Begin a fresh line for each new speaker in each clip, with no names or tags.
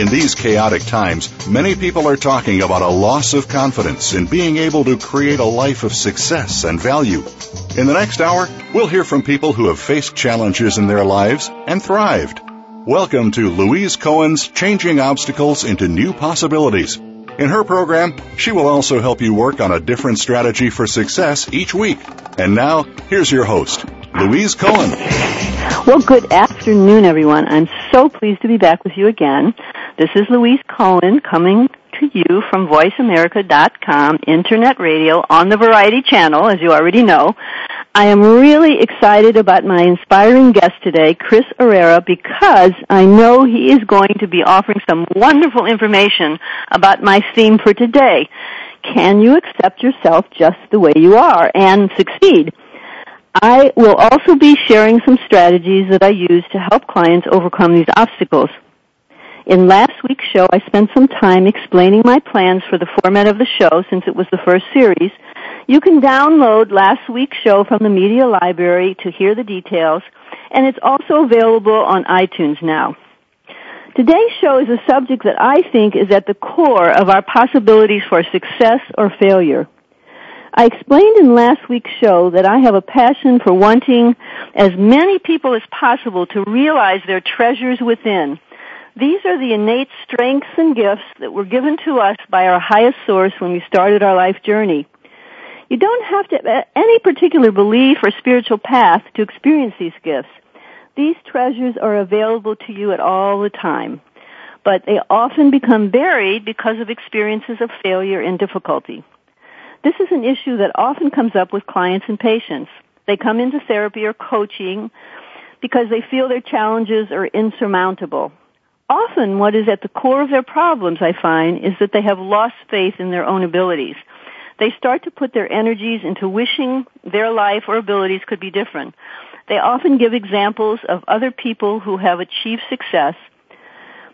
In these chaotic times, many people are talking about a loss of confidence in being able to create a life of success and value. In the next hour, we'll hear from people who have faced challenges in their lives and thrived. Welcome to Louise Cohen's Changing Obstacles into New Possibilities. In her program, she will also help you work on a different strategy for success each week. And now, here's your host, Louise Cohen.
Well, good afternoon, everyone. I'm so pleased to be back with you again. This is Louise Cohen coming to you from VoiceAmerica.com, Internet Radio on the Variety Channel, as you already know. I am really excited about my inspiring guest today, Chris Errera, because I know he is going to be offering some wonderful information about my theme for today. Can you accept yourself just the way you are and succeed? I will also be sharing some strategies that I use to help clients overcome these obstacles. In last week's show, I spent some time explaining my plans for the format of the show since it was the first series. You can download last week's show from the media library to hear the details, and it's also available on iTunes now. Today's show is a subject that I think is at the core of our possibilities for success or failure. I explained in last week's show that I have a passion for wanting as many people as possible to realize their treasures within. These are the innate strengths and gifts that were given to us by our highest source when we started our life journey. You don't have to have any particular belief or spiritual path to experience these gifts. These treasures are available to you at all the time, but they often become buried because of experiences of failure and difficulty. This is an issue that often comes up with clients and patients. They come into therapy or coaching because they feel their challenges are insurmountable. Often what is at the core of their problems, I find, is that they have lost faith in their own abilities. They start to put their energies into wishing their life or abilities could be different. They often give examples of other people who have achieved success.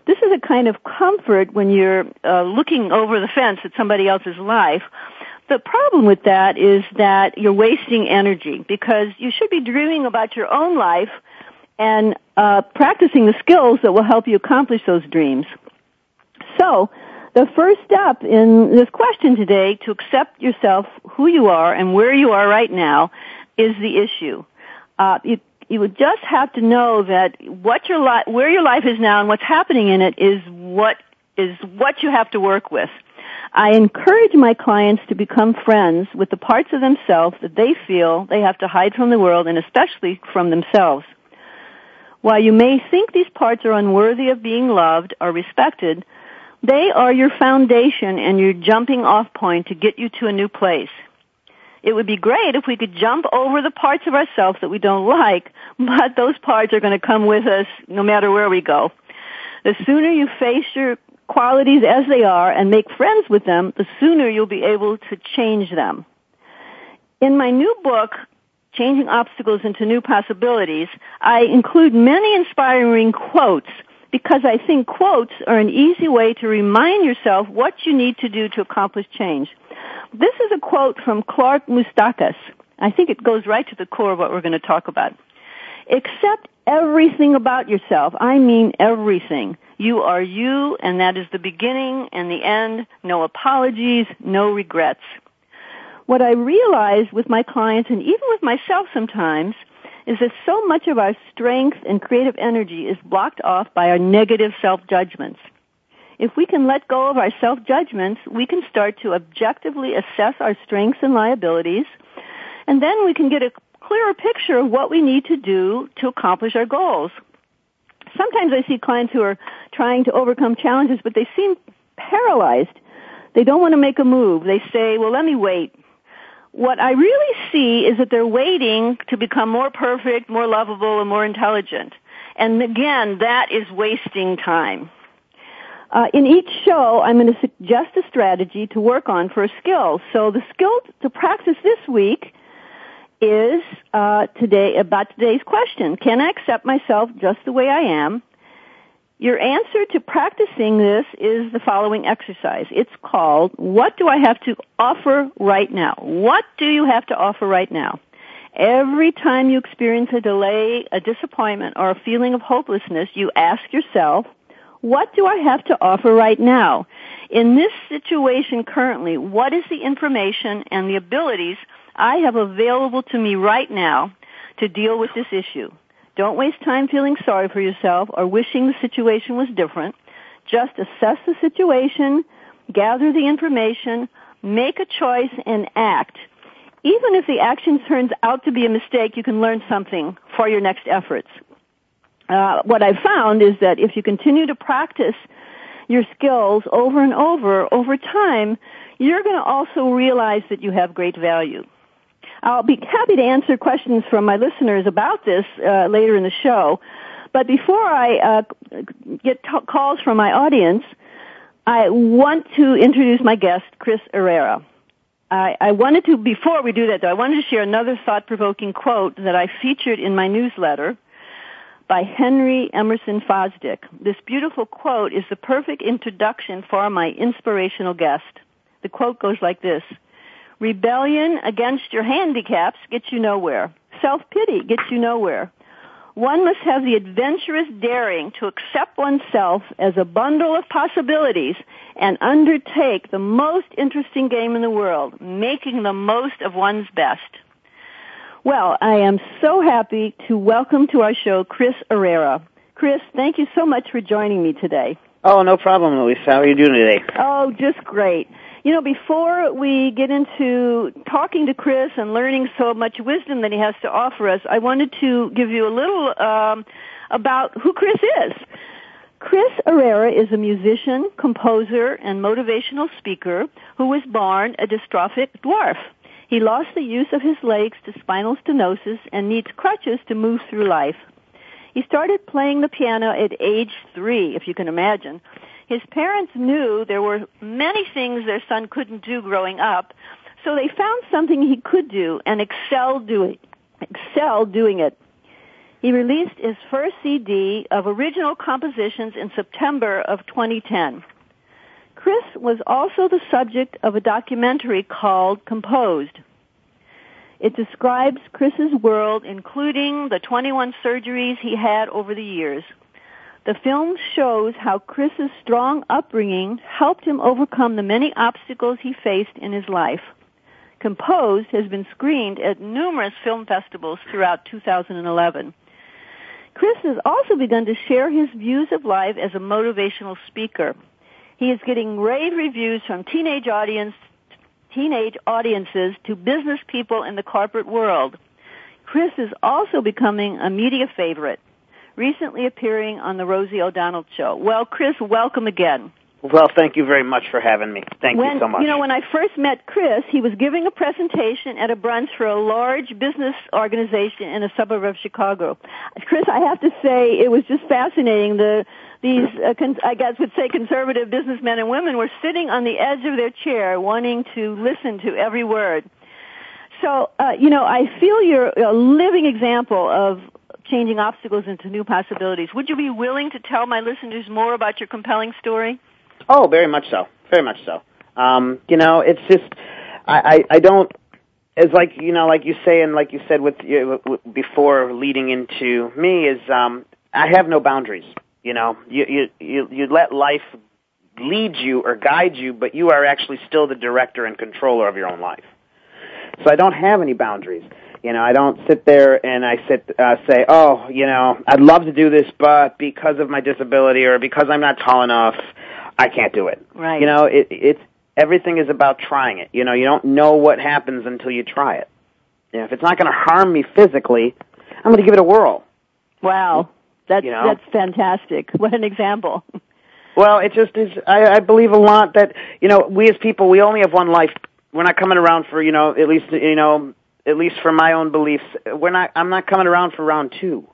This is a kind of comfort when you're uh, looking over the fence at somebody else's life the problem with that is that you're wasting energy because you should be dreaming about your own life and uh, practicing the skills that will help you accomplish those dreams. So, the first step in this question today to accept yourself, who you are, and where you are right now is the issue. Uh, you, you would just have to know that what your li- where your life is now and what's happening in it is what is what you have to work with. I encourage my clients to become friends with the parts of themselves that they feel they have to hide from the world and especially from themselves. While you may think these parts are unworthy of being loved or respected, they are your foundation and your jumping off point to get you to a new place. It would be great if we could jump over the parts of ourselves that we don't like, but those parts are going to come with us no matter where we go. The sooner you face your qualities as they are and make friends with them, the sooner you'll be able to change them. In my new book, Changing Obstacles into New Possibilities, I include many inspiring quotes because I think quotes are an easy way to remind yourself what you need to do to accomplish change. This is a quote from Clark Moustakas. I think it goes right to the core of what we're going to talk about. Accept everything about yourself. I mean everything. You are you, and that is the beginning and the end. No apologies, no regrets. What I realize with my clients and even with myself sometimes is that so much of our strength and creative energy is blocked off by our negative self-judgments. If we can let go of our self-judgments, we can start to objectively assess our strengths and liabilities, and then we can get a clearer picture of what we need to do to accomplish our goals sometimes I see clients who are trying to overcome challenges, but they seem paralyzed. They don't want to make a move. They say, well, let me wait. What I really see is that they're waiting to become more perfect, more lovable, and more intelligent. And again, that is wasting time. Uh, in each show, I'm going to suggest a strategy to work on for a skill. So the skill to practice this week is uh, today about today's question: Can I accept myself just the way I am? Your answer to practicing this is the following exercise. It's called "What do I have to offer right now?" What do you have to offer right now? Every time you experience a delay, a disappointment, or a feeling of hopelessness, you ask yourself, what do I have to offer right now? In this situation currently, what is the information and the abilities I have available to me right now to deal with this issue? Don't waste time feeling sorry for yourself or wishing the situation was different. Just assess the situation, gather the information, make a choice, and act. Even if the action turns out to be a mistake, you can learn something for your next efforts. Uh, what I've found is that if you continue to practice your skills over and over, over time, you're going to also realize that you have great value. I'll be happy to answer questions from my listeners about this uh, later in the show. But before I uh, get t- calls from my audience, I want to introduce my guest, Chris Errera. I, I wanted to, before we do that though, I wanted to share another thought-provoking quote that I featured in my newsletter by Henry Emerson Fosdick. This beautiful quote is the perfect introduction for my inspirational guest. The quote goes like this. Rebellion against your handicaps gets you nowhere. Self-pity gets you nowhere. One must have the adventurous daring to accept oneself as a bundle of possibilities and undertake the most interesting game in the world, making the most of one's best. Well, I am so happy to welcome to our show Chris Errera. Chris, thank you so much for joining me today.
Oh, no problem, Louise. How are you doing today?
Oh, just great. You know, before we get into talking to Chris and learning so much wisdom that he has to offer us, I wanted to give you a little um, about who Chris is. Chris Errera is a musician, composer, and motivational speaker who was born a dystrophic dwarf. He lost the use of his legs to spinal stenosis and needs crutches to move through life. He started playing the piano at age three, if you can imagine. His parents knew there were many things their son couldn't do growing up, so they found something he could do and excelled doing, doing it. He released his first CD of original compositions in September of 2010. Chris was also the subject of a documentary called Composed. It describes Chris's world, including the 21 surgeries he had over the years. The film shows how Chris's strong upbringing helped him overcome the many obstacles he faced in his life. Composed has been screened at numerous film festivals throughout 2011. Chris has also begun to share his views of life as a motivational speaker. He is getting rave reviews from teenage audience, teenage audiences to business people in the corporate world. Chris is also becoming a media favorite, recently appearing on the Rosie O'Donnell show. Well, Chris, welcome again.
Well, thank you very much for having me. Thank
when,
you so much.
You know, when I first met Chris, he was giving a presentation at a brunch for a large business organization in a suburb of Chicago. Chris, I have to say, it was just fascinating. The these, uh, con- I guess, would say conservative businessmen and women were sitting on the edge of their chair, wanting to listen to every word. So, uh, you know, I feel you're a living example of changing obstacles into new possibilities. Would you be willing to tell my listeners more about your compelling story?
Oh, very much so. Very much so. Um, you know, it's just I, I, I don't. It's like you know, like you say, and like you said with you before leading into me is um, I have no boundaries. You know, you you you, you let life lead you or guide you, but you are actually still the director and controller of your own life. So I don't have any boundaries. You know, I don't sit there and I sit uh, say, "Oh, you know, I'd love to do this, but because of my disability or because I'm not tall enough, I can't do it.
Right.
You know, it, it's everything is about trying it. You know, you don't know what happens until you try it. You know, if it's not going to harm me physically, I'm going to give it a whirl.
Wow, that's
You know?
that's fantastic. What an example.
Well, it just is. I, I believe a lot that you know we as people we only have one life. We're not coming around for you know at least you know at least for my own beliefs. We're not. I'm not coming around for round two.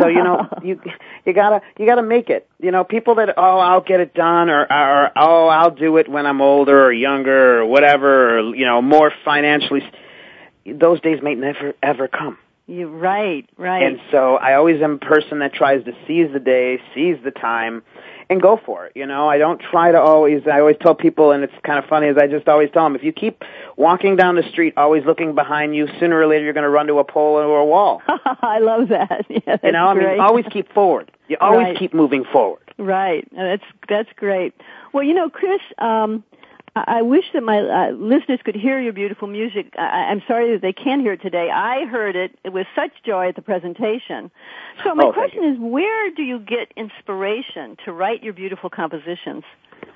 So you know you you gotta you gotta make it. You know people that oh I'll get it done or or oh I'll do it when I'm older or younger or whatever or you know more financially. Those days may never ever come.
You're right, right.
And so I always am a person that tries to seize the day, seize the time, and go for it. You know, I don't try to always. I always tell people, and it's kind of funny, is I just always tell them if you keep walking down the street, always looking behind you, sooner or later you're going to run to a pole or a wall.
I love that. Yeah,
you know. I mean, always keep forward. You always
Right.
keep moving forward.
Right. That's that's great. Well, you know, Chris, um, I wish that my uh, listeners could hear your beautiful music. I, I'm sorry that they can't hear it today. I heard it with such joy at the presentation. So my
Oh,
question is, where do you get inspiration to write your beautiful compositions?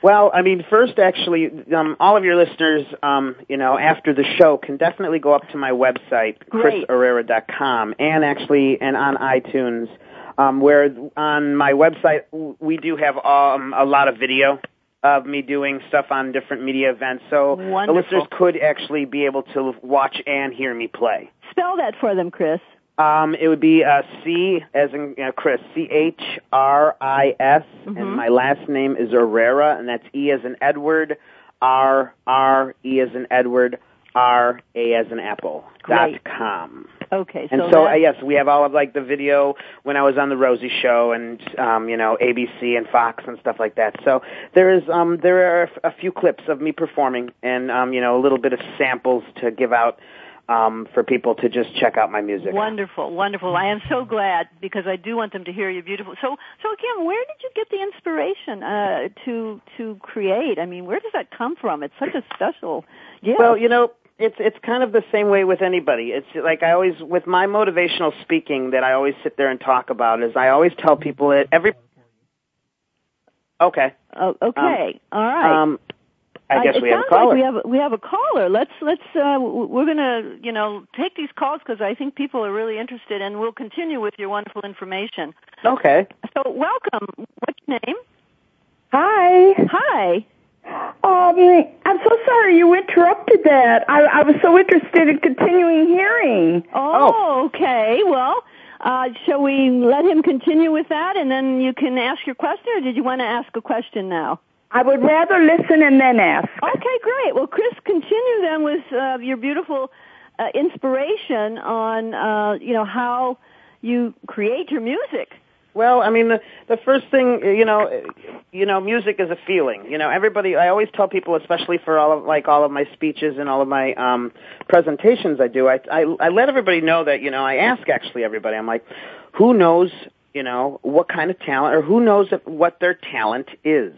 Well, I mean, first, actually, um, all of your listeners, um, you know, after the show, can definitely go up to my website, chriserrera.com, and actually, and on iTunes, um, where on my website we do have um, a lot of video of me doing stuff on different media events, so
Wonderful.
the listeners could actually be able to watch and hear me play.
Spell that for them, Chris.
Um, it would be uh, C as in you know, Chris, C H R I S,
Mm-hmm.
and my last name is Errera, and that's E as in Edward, R R E as in Edward, R A as in Apple dot com.
Okay,
And
so,
so, uh, yes, we have all of like the video when I was on the Rosie Show and um, you know ABC and Fox and stuff like that. So there is um, there are a few clips of me performing and um, you know a little bit of samples to give out um, for people to just check out my music.
Wonderful, wonderful. I am so glad because I do want them to hear you beautiful. So, so again, where did you get the inspiration uh, to to create? I mean, where does that come from? It's such a special. Yeah.
Well, you know, it's it's kind of the same way with anybody. It's like I always with my motivational speaking that I always sit there and talk about is I always tell people that every Okay.
Oh, okay. All right.
Um I guess
it
we have a
sounds
caller.
Like we have we have a caller. Let's let's uh, we're gonna you know take these calls because I think people are really interested, and we'll continue with your wonderful information.
okay.
So welcome. What's your name?
Hi.
Hi.
Um, I'm so sorry you interrupted that. I, I was so interested in continuing hearing.
Oh, okay. Well, uh, shall we let him continue with that, and then you can ask your question, or did you want to ask a question now?
I would rather listen and then ask.
Okay, great. Well, Chris, continue then with uh, your beautiful uh, inspiration on uh, you know how you create your music.
Well, I mean, the the first thing, you know, you know, music is a feeling. You know, everybody. I always tell people, especially for all of like all of my speeches and all of my um presentations I do. I I, I let everybody know that you know I ask actually everybody. I'm like, who knows, you know, what kind of talent, or who knows what their talent is.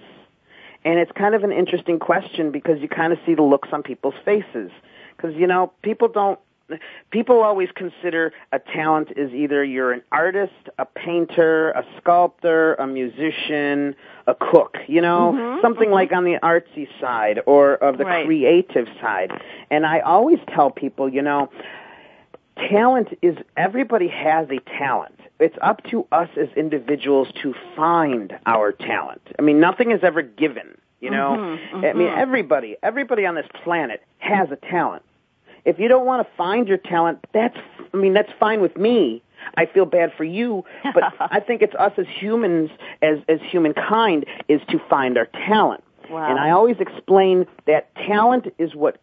And it's kind of an interesting question because you kind of see the looks on people's faces. Because, you know, people don't, people always consider a talent is either you're an artist, a painter, a sculptor, a musician, a cook, you know, mm-hmm, something mm-hmm. like on the artsy side or of the
Right.
creative side. And I always tell people, you know, talent is everybody has a talent. It's up to us as individuals to find our talent. I mean, nothing is ever given. You know, mm-hmm, I mean, everybody, everybody on this planet has a talent. If you don't want to find your talent, that's, I mean, that's fine with me. I feel bad for you, but I think it's us as humans, as as humankind, is to find our talent.
Wow.
And I always explain that talent is what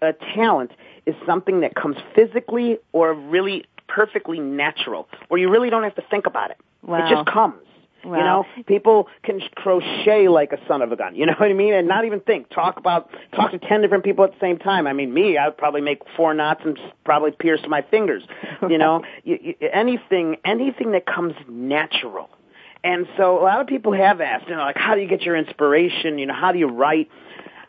a talent is something that comes physically or really perfectly natural, where you really don't have to think about it.
Wow.
It just comes.
Wow.
You know, people can crochet like a son of a gun. You know what I mean? And not even think. Talk about talk to ten different people at the same time. I mean, me, I'd probably make four knots and probably pierce my fingers. You know, you, you, anything anything that comes natural. And so a lot of people have asked, you know, like, how do you get your inspiration? You know, how do you write?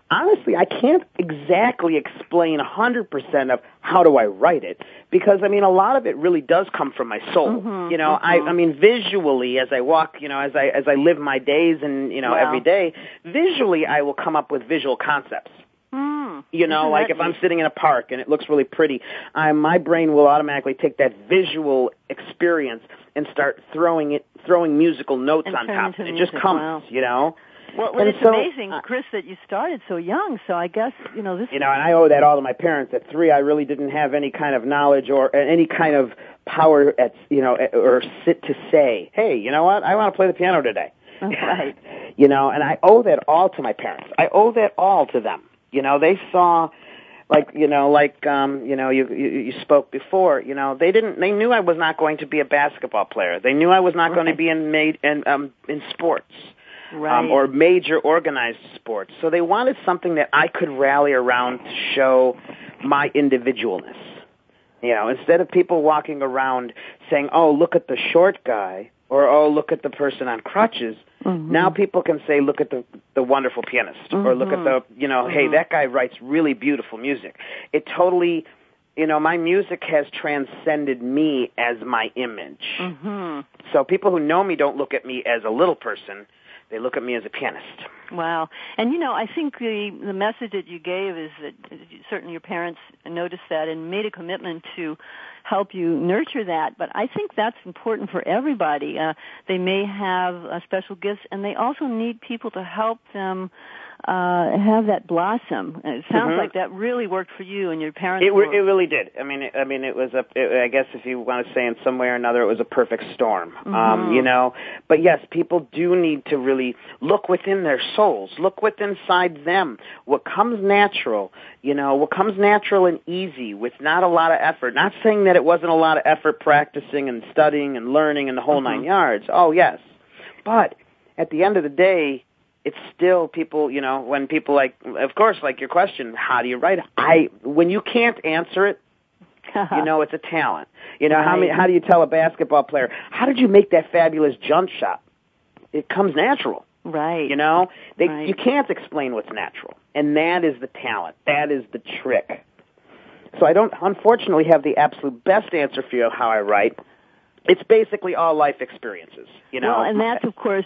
Honestly, I can't exactly explain 100% of how do I write it because I mean a lot of it really does come from my soul.
Mm-hmm,
you know, I I mean visually as I walk, you know, as I as I live my days and you know
Wow.
every day, visually I will come up with visual concepts.
Mm.
You know, like if I'm sitting in a park and it looks really pretty, I, my brain will automatically take that visual experience and start throwing it, throwing musical notes
And
on top.
into
It just comes,
wow.
you know.
Well, well
And
it's
so,
amazing,
uh,
Chris, that you started so young. So I guess you know this.
You know, and I owe that all to my parents. At three, I really didn't have any kind of knowledge or any kind of power at, you know, or sit to say, hey, you know what? I want to play the piano today.
Right.
You know, and I owe that all to my parents. I owe that all to them. You know, they saw like you know like um you know you, you you spoke before you know they didn't they knew I was not going to be a basketball player they knew I was not going to be in made in um in sports
Right.
um, or major organized sports. So they wanted something that I could rally around to show my individualness. You know, instead of people walking around saying, "Oh, look at the short guy," or "Oh, look at the person on crutches,"
Mhm.
now people can say, "Look at the the wonderful pianist," or "Look at the you know, hey,
Mhm.
that guy writes really beautiful music." It totally, you know, my music has transcended me as my image.
hmm
So people who know me don't look at me as a little person; they look at me as a pianist.
Wow. And you know, I think the the message that you gave is that certainly your parents noticed that and made a commitment to help you nurture that. But I think that's important for everybody. Uh, they may have uh, special gifts, and they also need people to help them uh, have that blossom. And it sounds
Mhm.
like that really worked for you and your parents.
It, re- it really did. I mean, it, I mean, it was a. It, I guess if you want to say in some way or another, it was a perfect storm. Um,
Mhm.
you know, but yes, people do need to really look within their souls, look within inside them. What comes natural, you know, what comes natural and easy with not a lot of effort. Not saying that it wasn't a lot of effort practicing and studying and learning and the whole
Mhm.
nine yards. Oh yes, but at the end of the day, it's still people, you know, when people like, of course, like your question, how do you write? I, when you can't answer it, you know, it's a talent. You know, how many, how do you tell a basketball player, how did you make that fabulous jump shot? It comes natural.
right.
You know, they,
Right.
you can't explain what's natural, and that is the talent. That is the trick. So I don't, unfortunately, have the absolute best answer for you how I write. It's basically all life experiences. You know,
Well, and that's of course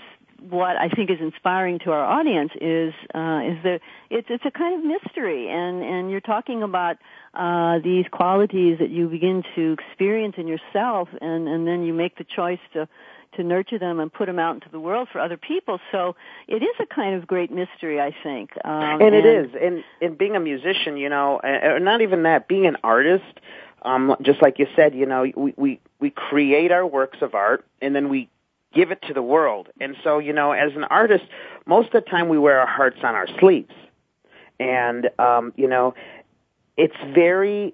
what I think is inspiring to our audience is uh, is that it's it's a kind of mystery, and and you're talking about uh, these qualities that you begin to experience in yourself, and and then you make the choice to to nurture them and put them out into the world for other people. So it is a kind of great mystery, I think. Um,
and it is and and being a musician you know or not even that being an artist um just like you said you know we we we create our works of art and then we give it to the world and so you know as an artist most of the time we wear our hearts on our sleeves and um you know it's very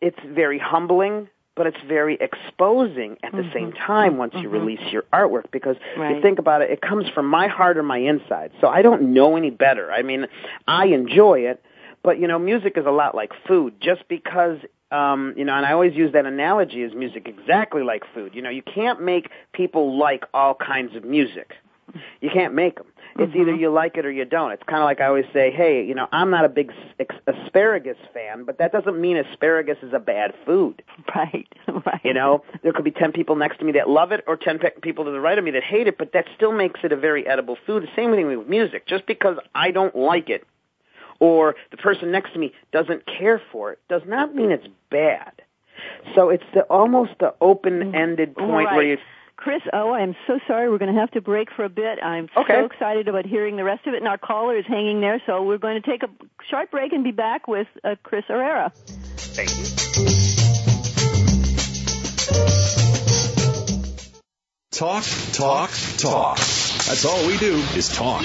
it's very humbling but it's very exposing at the
Mhm.
same time once you
Mhm.
release your artwork because
Right.
you think about it, it comes from my heart or my inside. So I don't know any better. I mean, I enjoy it, but you know, music is a lot like food. Just because, um, you know, and I always use that analogy as music exactly like food. You know, you can't make people like all kinds of music. You can't make them. It's either
Mhm.
you like it or you don't. It's kind of like I always say, hey, you know, I'm not a big asparagus fan, but that doesn't mean asparagus is a bad food.
right, right.
You know, there could be 10 people next to me that love it or 10 pe- people to the right of me that hate it, but that still makes it a very edible food. The same thing with music. Just because I don't like it or the person next to me doesn't care for it does not mean it's bad. So it's the almost the open-ended point
Right.
where you
Chris, oh, I'm so sorry. We're going to have to break for a bit. I'm
Okay.
so excited about hearing the rest of it, and our caller is hanging there, so we're going to take a short break and be back with uh, Chris Errera.
Thank you.
Talk, talk, talk. That's all we do is talk.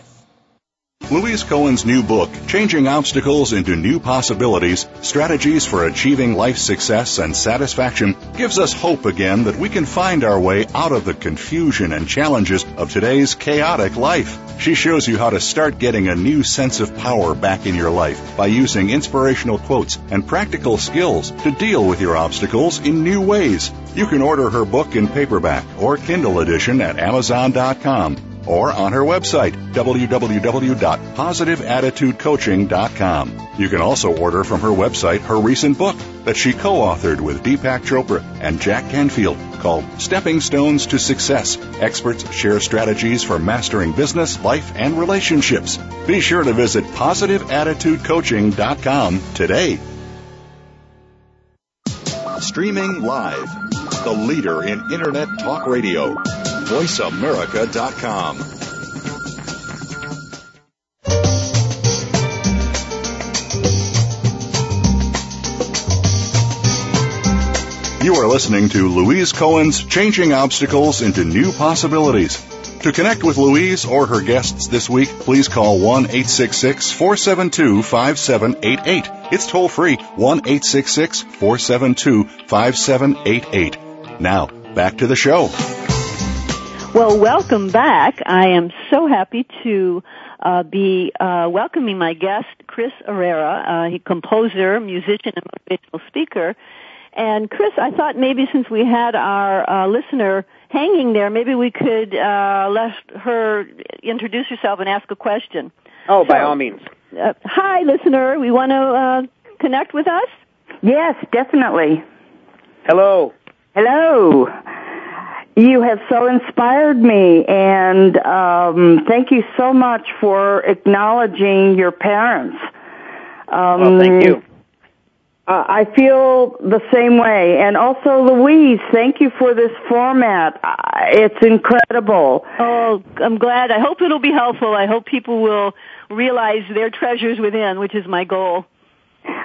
Louise Cohen's new book, Changing Obstacles into New Possibilities Strategies for Achieving Life Success and Satisfaction, gives us hope again that we can find our way out of the confusion and challenges of today's chaotic life. She shows you how to start getting a new sense of power back in your life by using inspirational quotes and practical skills to deal with your obstacles in new ways. You can order her book in paperback or Kindle edition at Amazon.com or on her website, www.positiveattitudecoaching.com. You can also order from her website her recent book that she co-authored with Deepak Chopra and Jack Canfield called Stepping Stones to Success. Experts share strategies for mastering business, life, and relationships. Be sure to visit positiveattitudecoaching.com today. Streaming live, the leader in Internet Talk Radio, voiceamerica.com. You are listening to Louise Cohen's Changing Obstacles into New Possibilities. To connect with Louise or her guests this week, please call 1 866 472 5788. It's toll free 1 866 472 5788. Now, back to the show.
Well, welcome back. I am so happy to uh, be uh, welcoming my guest, Chris Errera, uh, he composer, musician, and motivational speaker. And Chris, I thought maybe since we had our uh, listener hanging there, maybe we could uh, let her introduce herself and ask a question.
Oh, by all means.
Uh, hi, listener. We want to uh, connect with us.
Yes, definitely.
Hello.
Hello. You have so inspired me, and um, thank you so much for acknowledging your parents.
Um, well, thank you.
Uh, I feel the same way. And also, Louise, thank you for this format. Uh, it's incredible.
Oh, I'm glad. I hope it'll be helpful. I hope people will realize their treasures within, which is my goal.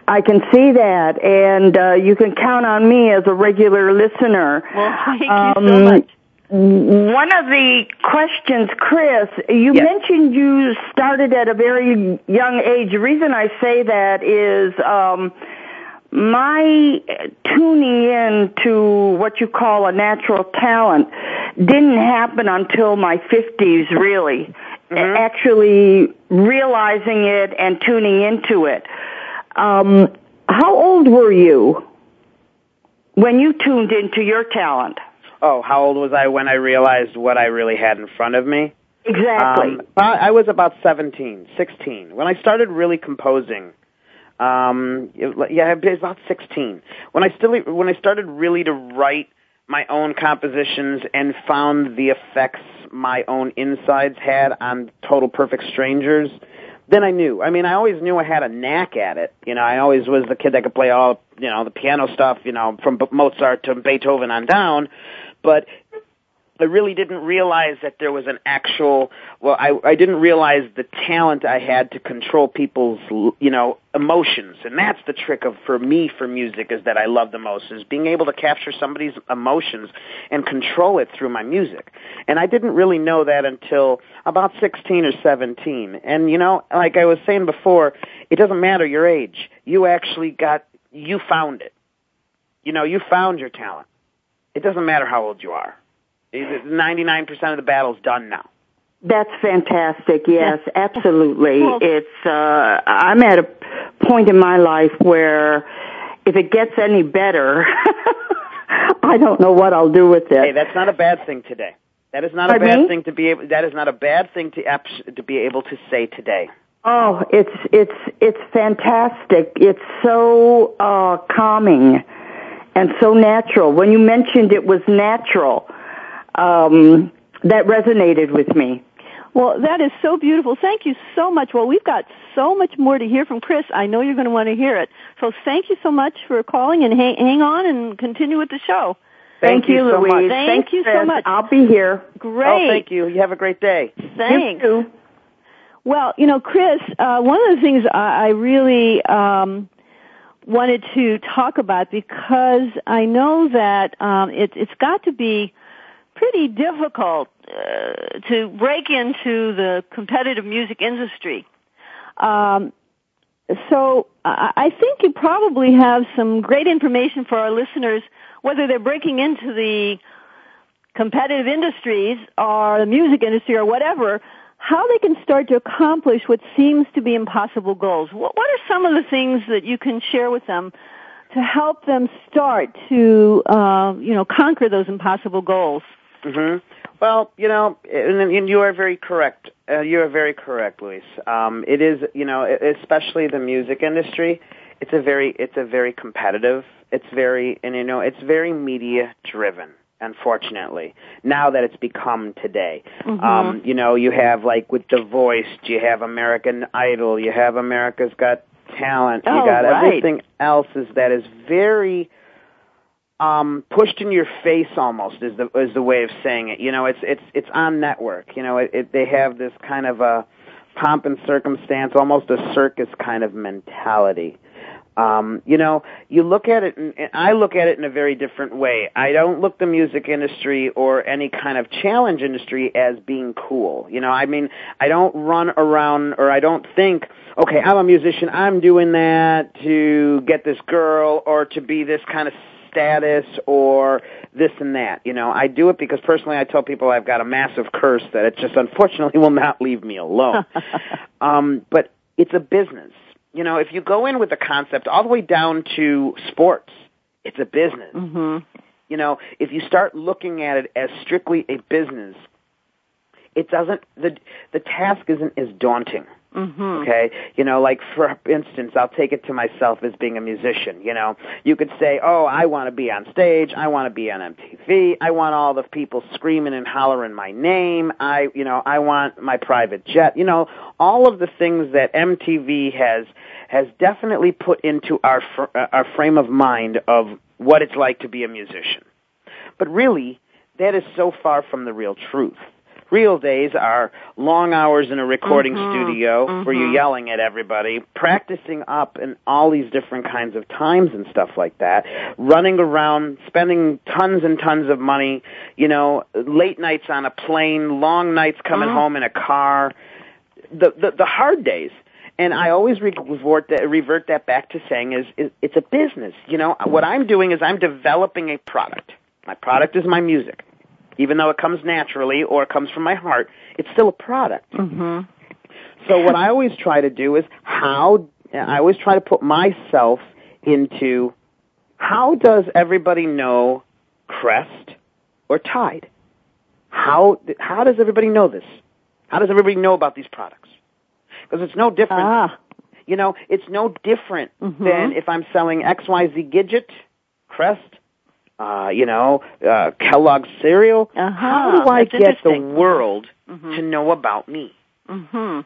I can see that, and uh, you can count on me as a regular listener.
Well, thank you um, so much.
One of the questions, Chris, you yes. mentioned you started at a very young age. The reason I say that is um, my tuning in to what you call a natural talent didn't happen until my 50s, really. Mm-hmm. Actually realizing it and tuning into it. Um, how old were you when you tuned into your talent?
Oh, how old was I when I realized what I really had in front of me?
Exactly. Um,
I was about 17, 16. When I started really composing, um, yeah, it was about 16. When I still, when I started really to write my own compositions and found the effects my own insides had on total perfect strangers, then I knew. I mean, I always knew I had a knack at it. You know, I always was the kid that could play all, you know, the piano stuff, you know, from Mozart to Beethoven on down. But I really didn't realize that there was an actual, well, I, I didn't realize the talent I had to control people's, you know, emotions. And that's the trick of, for me, for music is that I love the most, is being able to capture somebody's emotions and control it through my music. And I didn't really know that until about 16 or 17. And, you know, like I was saying before, it doesn't matter your age. You actually got, you found it. You know, you found your talent. It doesn't matter how old you are 99% of the battle's done now.
That's fantastic. Yes, absolutely. It's uh I'm at a point in my life where if it gets any better, I don't know what I'll do with it.
Hey, that's not a bad thing today. That is not Pardon a bad me? thing to be able that is not a bad thing to to be able to say today.
Oh, it's it's it's fantastic. It's so uh calming and so natural. When you mentioned it was natural, um, that resonated with me.
Well, that is so beautiful. Thank you so much. Well, we've got so much more to hear from Chris. I know you're going to want to hear it. So thank you so much for calling and hang, hang on and continue with the show.
Thank, thank you,
you,
Louise.
So
thank
Thanks,
you so much.
I'll be here.
Great.
Oh, thank you. You have a great day.
Thanks.
You too.
Well, you know, Chris, uh, one of the things I, I really um, wanted to talk about because I know that um, it, it's got to be pretty difficult uh, to break into the competitive music industry. Um, so I think you probably have some great information for our listeners, whether they're breaking into the competitive industries or the music industry or whatever, how they can start to accomplish what seems to be impossible goals. What are some of the things that you can share with them to help them start to, uh, you know, conquer those impossible goals?
Mm-hmm. Well, you know, and, and you are very correct. Uh, you are very correct, Luis. Um, it is, you know, especially the music industry. It's a very, it's a very competitive. It's very, and you know, it's very media driven. Unfortunately, now that it's become today,
mm-hmm.
um, you know, you have like with The Voice, you have American Idol, you have America's Got Talent,
oh,
you got
right.
everything else is that is very um pushed in your face almost is the is the way of saying it. You know it's it's it's on network. You know it, it they have this kind of a pomp and circumstance almost a circus kind of mentality. Um you know you look at it and i look at it in a very different way. I don't look the music industry or any kind of challenge industry as being cool. You know i mean i don't run around or i don't think okay i'm a musician i'm doing that to get this girl or to be this kind of status or this and that. You know, I do it because personally I tell people I've got a massive curse that it just unfortunately will not leave me alone. um, but it's a business. You know, if you go in with the concept all the way down to sports, it's a business.
Mm-hmm.
You know, if you start looking at it as strictly a business, it doesn't the the task isn't as daunting.
Mm-hmm.
Okay, you know, like for instance, I'll take it to myself as being a musician. You know, you could say, "Oh, I want to be on stage. I want to be on MTV. I want all the people screaming and hollering my name. I, you know, I want my private jet. You know, all of the things that MTV has has definitely put into our fr- uh, our frame of mind of what it's like to be a musician. But really, that is so far from the real truth real days are long hours in a recording
mm-hmm.
studio
mm-hmm.
where you're yelling at everybody, practicing up in all these different kinds of times and stuff like that, running around, spending tons and tons of money, you know, late nights on a plane, long nights coming
mm-hmm.
home in a car, the, the, the hard days. And I always revert that, revert that back to saying is, is it's a business. You know, what I'm doing is I'm developing a product. My product is my music even though it comes naturally or it comes from my heart, it's still a product.
Mm-hmm.
So what I always try to do is how I always try to put myself into how does everybody know Crest or Tide? How how does everybody know this? How does everybody know about these products? Because it's no different.
Ah.
You know, it's no different
mm-hmm.
than if I'm selling XYZ Gidget, Crest, uh, you know, uh, Kellogg's cereal.
Uh-huh.
How do I
That's
get the world
mm-hmm.
to know about me?
Mm-hmm.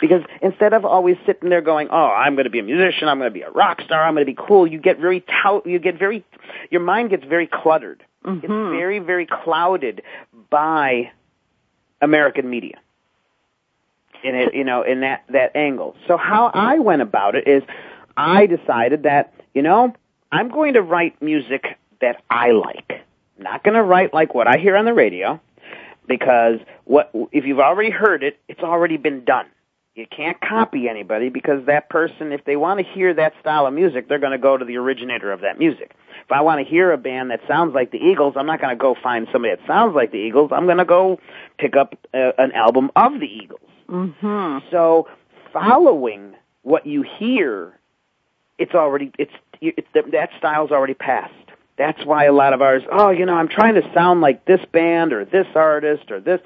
Because instead of always sitting there going, "Oh, I'm going to be a musician, I'm going to be a rock star, I'm going to be cool," you get very tout, you get very, your mind gets very cluttered.
Mm-hmm.
It's very, very clouded by American media. In it, you know, in that that angle. So how I went about it is, I decided that you know I'm going to write music that I like. I'm not going to write like what I hear on the radio because what if you've already heard it, it's already been done. You can't copy anybody because that person, if they want to hear that style of music, they're going to go to the originator of that music. If I want to hear a band that sounds like the Eagles, I'm not going to go find somebody that sounds like the Eagles. I'm going to go pick up uh, an album of the Eagles.
Mm-hmm.
So following what you hear, it's already it's, it's that style's already passed. That's why a lot of ours, oh, you know, I'm trying to sound like this band or this artist or this.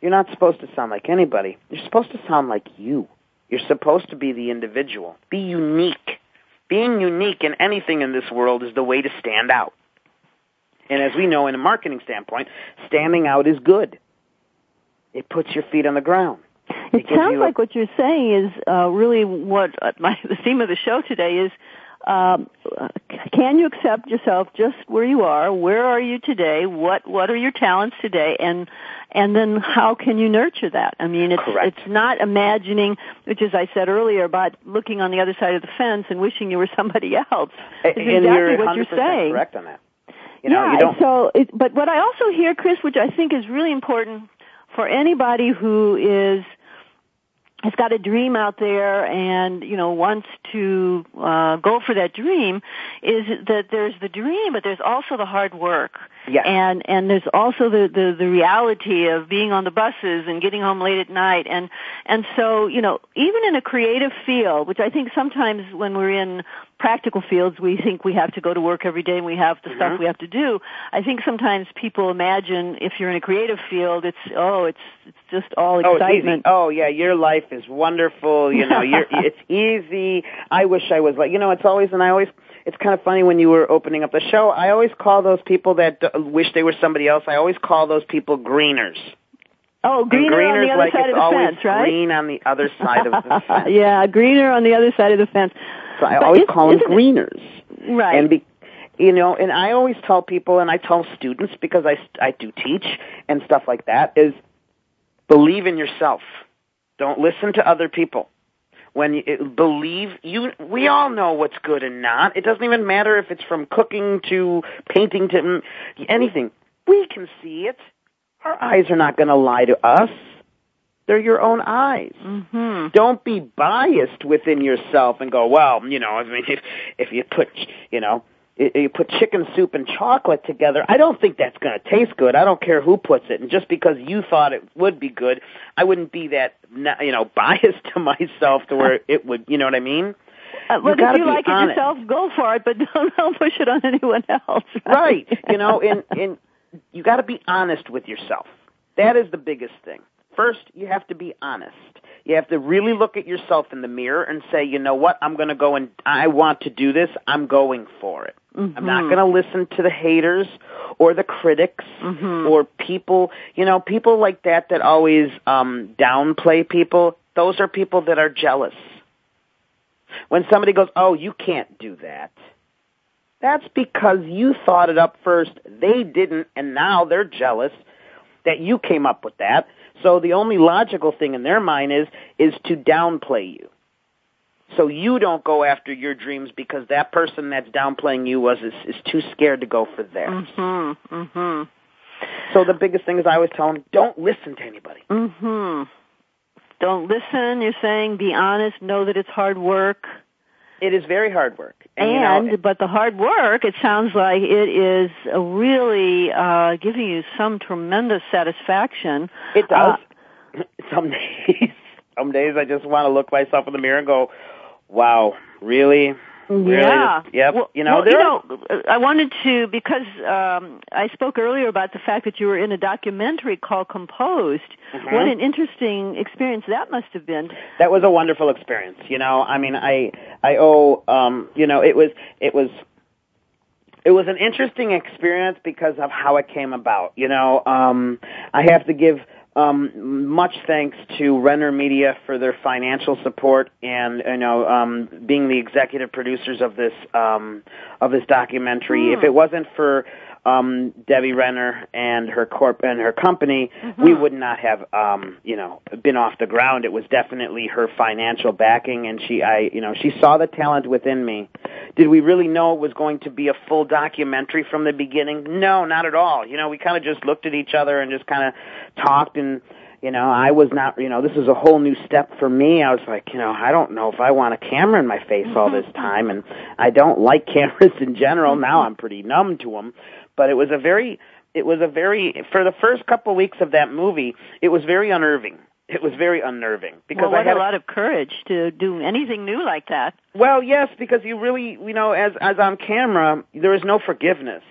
You're not supposed to sound like anybody. You're supposed to sound like you. You're supposed to be the individual. Be unique. Being unique in anything in this world is the way to stand out. And as we know in a marketing standpoint, standing out is good. It puts your feet on the ground.
It, it sounds like what you're saying is uh, really what uh, my, the theme of the show today is um, can you accept yourself just where you are? Where are you today? What what are your talents today? And and then how can you nurture that? I mean, it's
Correct.
it's not imagining, which as I said earlier, about looking on the other side of the fence and wishing you were somebody else.
Exactly
you're
what
you're saying.
Correct on that. You know,
yeah.
you don't...
So, it, but what I also hear, Chris, which I think is really important for anybody who is has got a dream out there and you know wants to uh, go for that dream is that there's the dream but there's also the hard work
Yeah.
And and there's also the, the the reality of being on the buses and getting home late at night and and so, you know, even in a creative field, which I think sometimes when we're in practical fields we think we have to go to work every day and we have the mm-hmm. stuff we have to do. I think sometimes people imagine if you're in a creative field it's oh, it's it's just all excitement.
Oh, oh yeah, your life is wonderful, you know, you're it's easy. I wish I was like, you know, it's always and I always it's kind of funny when you were opening up the show. I always call those people that wish they were somebody else. I always call those people greeners.
Oh, greener on the other
like
side of
the
fence, right?
Green on the other side of the fence.
yeah, greener on the other side of the fence.
So I but always call them greeners.
Right.
And be, you know, and I always tell people, and I tell students because I I do teach and stuff like that is believe in yourself. Don't listen to other people when you believe you we all know what's good and not it doesn't even matter if it's from cooking to painting to anything we can see it our eyes are not going to lie to us they're your own eyes
mm-hmm.
don't be biased within yourself and go well you know i mean if if you put you know you put chicken soup and chocolate together, I don't think that's going to taste good. I don't care who puts it. And just because you thought it would be good, I wouldn't be that, you know, biased to myself to where it would, you know what I mean?
Uh, well,
you
if you like
honest.
it yourself, go for it, but don't, don't push it on anyone else.
Right. right. You know, and, and you got to be honest with yourself. That is the biggest thing. First, you have to be honest. You have to really look at yourself in the mirror and say, you know what, I'm going to go and I want to do this. I'm going for it.
Mm-hmm.
I'm not going to listen to the haters or the critics
mm-hmm.
or people, you know, people like that that always um downplay people. Those are people that are jealous. When somebody goes, "Oh, you can't do that." That's because you thought it up first. They didn't and now they're jealous that you came up with that. So the only logical thing in their mind is is to downplay you so you don't go after your dreams because that person that's downplaying you was is, is too scared to go for theirs.
Mm-hmm. Mm-hmm.
So the biggest thing is I always tell them, don't listen to anybody.
Mm-hmm. Don't listen. You're saying be honest. Know that it's hard work.
It is very hard work. And,
and
you know,
but the hard work, it sounds like it is really uh, giving you some tremendous satisfaction.
It does. Uh, some days, some days I just want to look myself in the mirror and go, wow, really? Really?
Yeah.
Yep.
Well,
you know,
well, you know, I wanted to because um, I spoke earlier about the fact that you were in a documentary called Composed.
Mm-hmm.
What an interesting experience that must have been.
That was a wonderful experience. You know, I mean, I I owe um, you know, it was it was it was an interesting experience because of how it came about. You know, um, I have to give um, much thanks to Renner Media for their financial support and you know um, being the executive producers of this um, of this documentary.
Hmm.
If it wasn't for um, Debbie Renner and her corp and her company,
mm-hmm.
we would not have, um, you know, been off the ground. It was definitely her financial backing, and she, I, you know, she saw the talent within me. Did we really know it was going to be a full documentary from the beginning? No, not at all. You know, we kind of just looked at each other and just kind of talked and you know, I was not, you know, this is a whole new step for me. I was like, you know, I don't know if I want a camera in my face all this time, and I don't like cameras in general. Now I'm pretty numb to them but it was a very it was a very for the first couple of weeks of that movie it was very unnerving it was very unnerving because
well, what
I had
a lot of courage to do anything new like that.
Well, yes, because you really, you know, as as on camera, there is no forgiveness.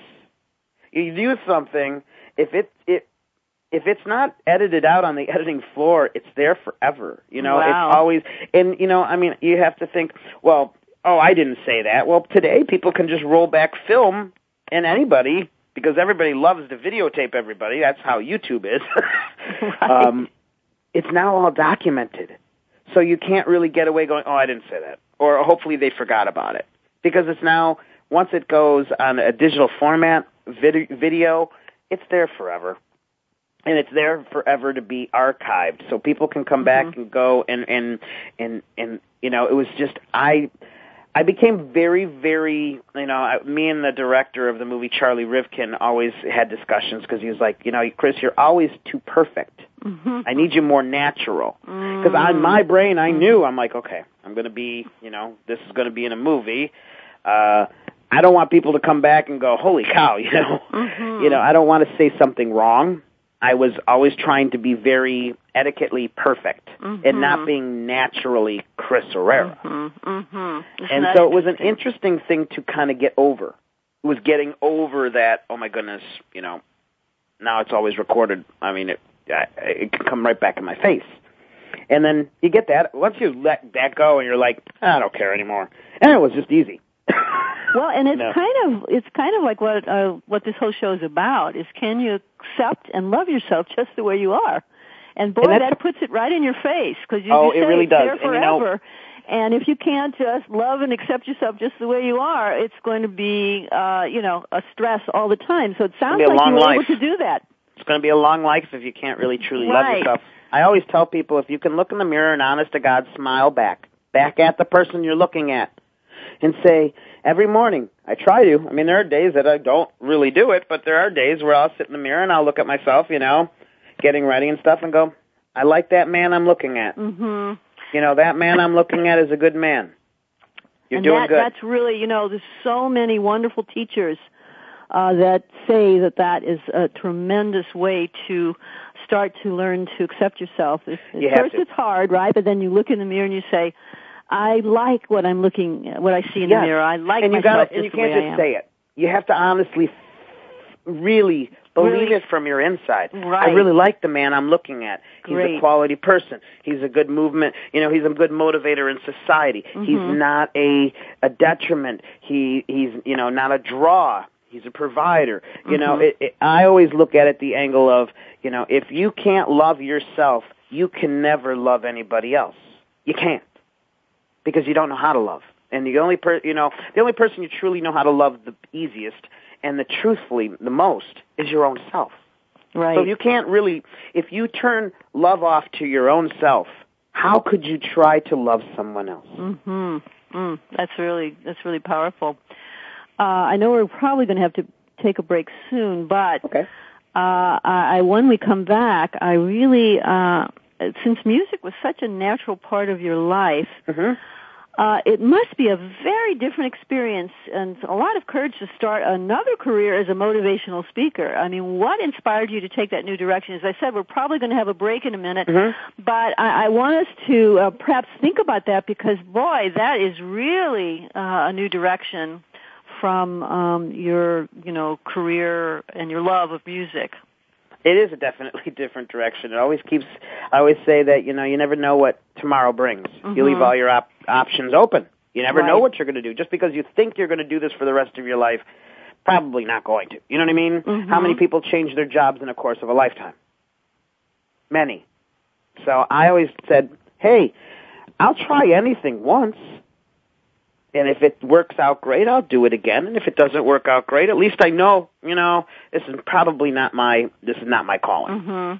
You do something if it it if it's not edited out on the editing floor, it's there forever. You know,
wow.
it's always and you know, I mean, you have to think, well, oh, I didn't say that. Well, today people can just roll back film and anybody because everybody loves to videotape everybody. That's how YouTube is.
right.
um, it's now all documented, so you can't really get away going, "Oh, I didn't say that," or hopefully they forgot about it because it's now once it goes on a digital format, vid- video, it's there forever. And it's there forever to be archived, so people can come
mm-hmm.
back and go and and and and you know it was just I I became very, very, you know, I, me and the director of the movie, Charlie Rivkin, always had discussions because he was like, you know, Chris, you're always too perfect.
Mm-hmm.
I need you more natural. Because
mm-hmm.
on my brain, I knew, I'm like, okay, I'm going to be, you know, this is going to be in a movie. Uh, I don't want people to come back and go, "Holy cow!" You know,
mm-hmm.
you know, I don't want to say something wrong. I was always trying to be very etiquetely perfect
mm-hmm.
and not being naturally Chris Errera.
Mm-hmm. Mm-hmm.
And so it was an interesting thing to kind of get over. It was getting over that. Oh my goodness, you know. Now it's always recorded. I mean, it it can come right back in my face. And then you get that. Once you let that go, and you're like, I don't care anymore. And it was just easy.
well, and it's
No.
kind of it's kind of like what uh, what this whole show is about is can you accept and love yourself just the way you are, and boy,
And
that puts it right in your face because you
Oh,
just
it really
it's
does.
there
And you know-
forever. and if you can't just love and accept yourself just the way you are, it's going to be, uh, you know, a stress all the time. So it sounds like you were
life.
able to do that.
it's going to be a long life if you can't really truly love yourself. I always tell people if you can look in the mirror and honest to God smile back, back at the person you're looking at and say, every morning, I try to. I mean, there are days that I don't really do it, but there are days where I'll sit in the mirror and I'll look at myself, you know, getting ready and stuff and go, I like that man I'm looking at.
hmm
You know, that man I'm looking at is a good man. You're
and
doing
that,
good.
That's really, you know, there's so many wonderful teachers uh, that say that that is a tremendous way to start to learn to accept yourself. It's,
You
first, it's hard, right? But then you look in the mirror and you say, "I like what I'm looking, what I see in
Yes.
the mirror. I like
and you
myself
gotta, and you can't just say it. You have to honestly, really believe
Really-
it from your inside.
Right.
I really like the man I'm looking at. He's a quality person. He's a good movement. You know, he's a good motivator in society. He's
Mhm.
not a a detriment. He he's you know not a draw. He's a provider. You know,
Mhm.
it, it, I always look at it the angle of you know if you can't love yourself, you can never love anybody else. You can't because you don't know how to love. And the only per you know the only person you truly know how to love the easiest and the truthfully the most is your own self.
Right.
So you can't really if you turn love off to your own self, how could you try to love someone else?
hmm Mm, that's really that's really powerful. Uh, I know we're probably going to have to take a break soon, but
Okay.
uh, I, when we come back, I really, uh, since music was such a natural part of your life,
Mhm.
Uh, it must be a very different experience and a lot of courage to start another career as a motivational speaker. I mean, what inspired you to take that new direction? As I said, we're probably going to have a break in a minute,
Mhm.
but I, I want us to uh, perhaps think about that because, boy, that is really uh, a new direction from um, your, you know, career and your love of music.
It is a definitely different direction. It always keeps. I always say that you know you never know what tomorrow brings. You leave
Mhm.
all your op- options open. You never know what you're going to do. Just because you think you're going to do this for the rest of your life, probably not going to. You know what I mean?
Mhm.
How many people change their jobs in the course of a lifetime? Many. So I always said, hey, I'll try anything once. And if it works out great, I'll do it again. And if it doesn't work out great, at least I know, you know, this is probably not my, this is not my calling.
hmm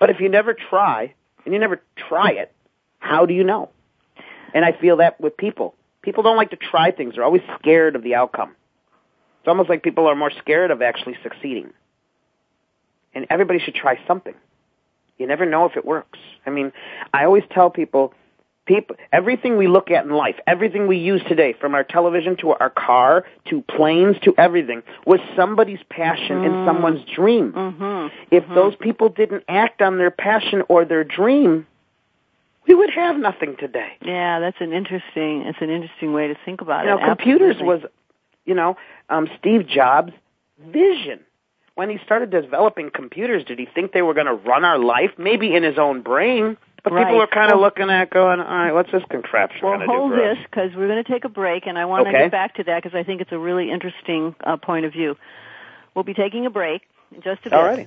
But if you never try, and you never try it, how do you know? And I feel that with people. People don't like to try things. They're always scared of the outcome. It's almost like people are more scared of actually succeeding. And everybody should try something. You never know if it works. I mean, I always tell people, people, everything we look at in life, everything we use today, from our television to our car to planes to everything, was somebody's passion and someone's dream.
hmm
If those people didn't act on their passion or their dream, we would have nothing today.
Yeah, that's an interesting. It's an interesting way to think about
You know,
it.
computers
Absolutely.
was, you know, um, Steve Jobs' vision. When he started developing computers, did he think they were going to run our life? Maybe in his own brain. But people
Right.
are kind of
Well-
looking at going, all right, what's this contraption
Well,
going to do
hold this because we're going to take a break, and I want to
Okay.
get back to that because I think it's a really interesting uh, point of view. We'll be taking a break in just a bit.
All righty.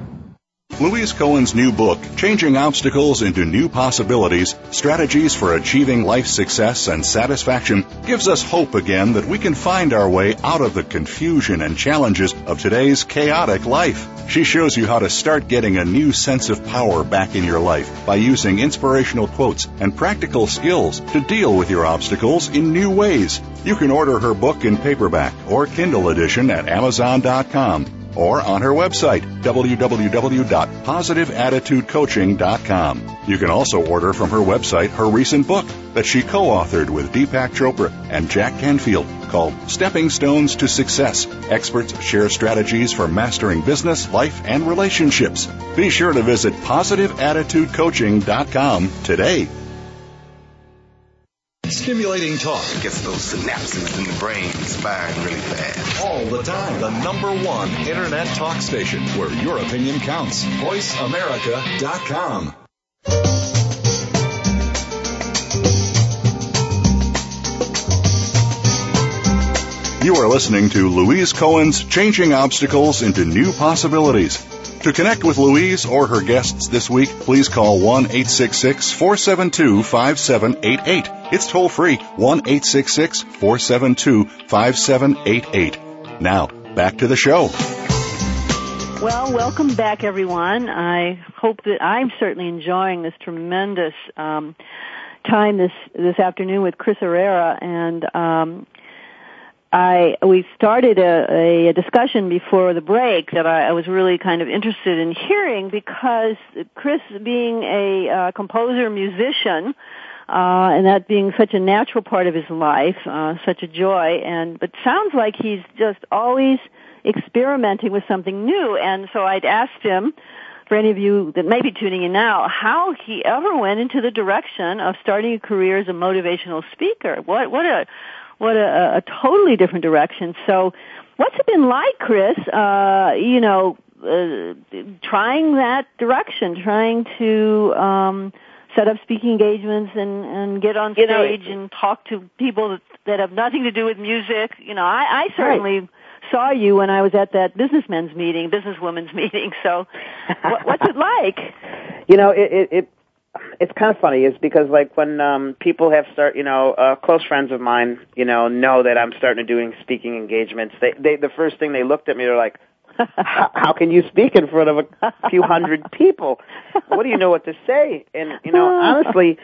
Louise Cohen's new book, Changing Obstacles into New Possibilities Strategies for Achieving Life Success and Satisfaction, gives us hope again that we can find our way out of the confusion and challenges of today's chaotic life. She shows you how to start getting a new sense of power back in your life by using inspirational quotes and practical skills to deal with your obstacles in new ways. You can order her book in paperback or Kindle edition at Amazon.com or on her website, www.positiveattitudecoaching.com. You can also order from her website her recent book that she co-authored with Deepak Chopra and Jack Canfield called Stepping Stones to Success. Experts share strategies for mastering business, life, and relationships. Be sure to visit positiveattitudecoaching.com today.
Stimulating talk.
It gets those synapses in the brain firing really fast.
All the time. The number one internet talk station where your opinion counts. VoiceAmerica.com.
You are listening to Louise Cohen's Changing Obstacles into New Possibilities. To connect with Louise or her guests this week, please call 1 866 472 5788. It's toll free 1 866 472 5788. Now, back to the show.
Well, welcome back, everyone. I hope that I'm certainly enjoying this tremendous um, time this this afternoon with Chris Errera, and um, I we started a, a discussion before the break that I, I was really kind of interested in hearing because Chris, being a uh, composer musician, uh, and that being such a natural part of his life, uh, such a joy, and but sounds like he's just always experimenting with something new. And so I'd asked him, for any of you that may be tuning in now, how he ever went into the direction of starting a career as a motivational speaker. What what a what a, a totally different direction. So, what's it been like, Chris? Uh, you know, uh, trying that direction, trying to um, set up speaking engagements and and get on stage you know, and talk to people that, that have nothing to do with music. You know, I, I certainly. Right saw you when I was at that businessmen's meeting, businesswomen's meeting. So, what, what's it like?
You know, it, it, it it's kind of funny is because like when um people have start you know uh close friends of mine you know know that I'm starting to doing speaking engagements they they the first thing they looked at me they're like how can you speak in front of a few hundred people? What do you know what to say? And you know honestly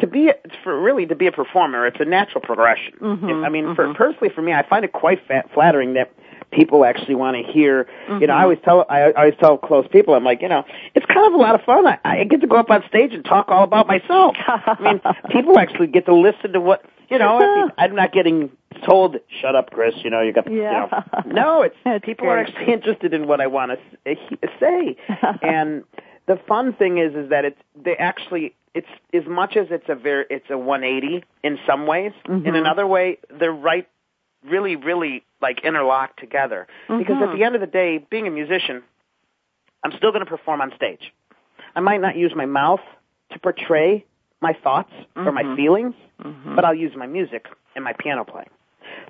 to be for really to be a performer it's a natural progression.
Mm-hmm,
i mean
mm-hmm.
for personally for me i find it quite fat, flattering that people actually want to hear. Mm-hmm. You know, I mm-hmm. always tell I, I always tell close people, I'm like, you know, it's kind of a lot of fun. I, I get to go up on stage and talk all about myself. I mean, people actually get to listen to what you know. I'm not getting told, "Shut up, Chris." You know, you got.
Yeah.
You know, no, it's
That's
people are actually interested in what I want to say, and the fun thing is, is that it's they actually it's as much as it's a very it's a 180 in some ways.
Mm-hmm.
In another way, they're right really, really like interlocked together.
Mm-hmm.
Because at the end of the day, being a musician, I'm still going to perform on stage. I might not use my mouth to portray my thoughts
mm-hmm.
or my feelings,
mm-hmm.
but I'll use my music and my piano playing.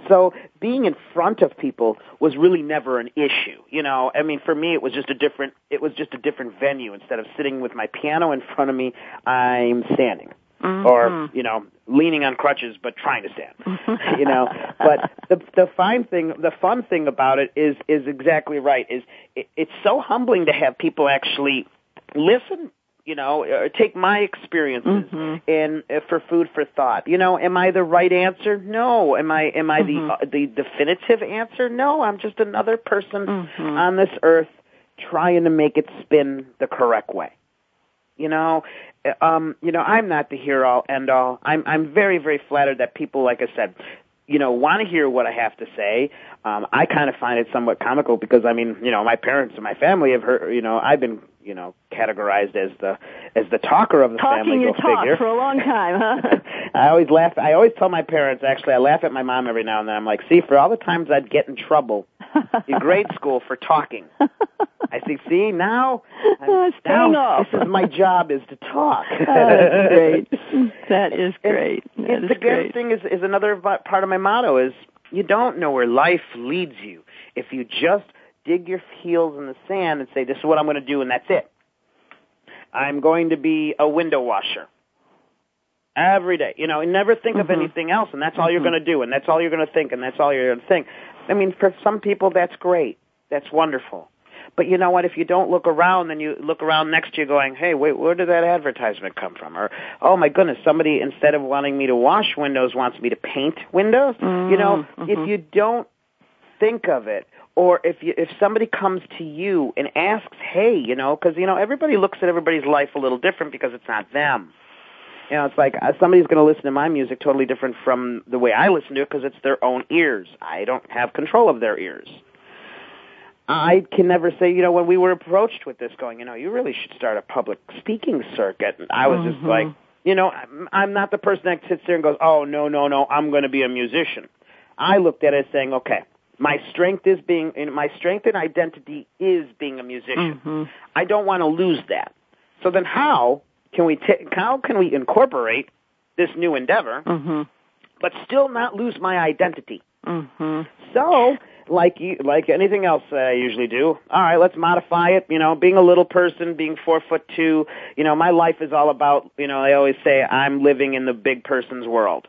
So being in front of people was really never an issue. You know, I mean, for me, it was just a different, it was just a different venue. Instead of sitting with my piano in front of me, I'm standing.
Mm-hmm.
or you know leaning on crutches but trying to stand you know but the the fine thing the fun thing about it is is exactly right is it, it's so humbling to have people actually listen you know or take my experiences
mm-hmm.
and uh, for food for thought you know am i the right answer no am i am i
mm-hmm.
the uh, the definitive answer no i'm just another person
mm-hmm.
on this earth trying to make it spin the correct way you know um, you know, I'm not the hear all end all. I'm I'm very very flattered that people, like I said, you know, want to hear what I have to say. Um, I kind of find it somewhat comical because I mean, you know, my parents and my family have heard. You know, I've been you know categorized as the as the talker of the
Talking
family.
your
Go
talk
figure.
for a long time, huh?
I always laugh. I always tell my parents. Actually, I laugh at my mom every now and then. I'm like, see, for all the times I'd get in trouble in grade school for talking. I see. See now, I'm, now
off.
this is my job is to talk.
Oh, that's great. That is great.
And,
That
and
is
the good
great.
thing is, is another part of my motto is you don't know where life leads you if you just dig your heels in the sand and say, this is what I'm going to do and that's it. I'm going to be a window washer. Every day. You know, and never think
mm-hmm.
of anything else and that's all mm-hmm. you're going to do and that's all you're going to think and that's all you're going to think. I mean, for some people that's great. That's wonderful. But you know what? If you don't look around, then you look around next to you going, hey, wait, where did that advertisement come from? Or, oh my goodness, somebody instead of wanting me to wash windows wants me to paint windows. Mm-hmm. You know, mm-hmm. if you don't think of it, or if you, if somebody comes to you and asks, hey, you know, because you know everybody looks at everybody's life a little different because it's not them. You know, it's like uh, somebody's going to listen to my music totally different from the way I listen to it because it's their own ears. I don't have control of their ears. I can never say, you know, when we were approached with this going, you know, you really should start a public speaking circuit. And I was mm-hmm. just like, you know, I'm I'm not the person that sits there and goes, oh, no, no, no, I'm going to be a musician. I looked at it saying, okay, my strength is being, my strength and identity is being a musician. Mm-hmm. I don't want to lose that. So then how can we, t- how can we incorporate this new endeavor, mm-hmm. but still not lose my identity? Mm-hmm. So like you, like anything else I usually do. All right, let's modify it. You know, being a little person, being four foot two. You know, my life is all about. You know, I always say I'm living in the big person's world.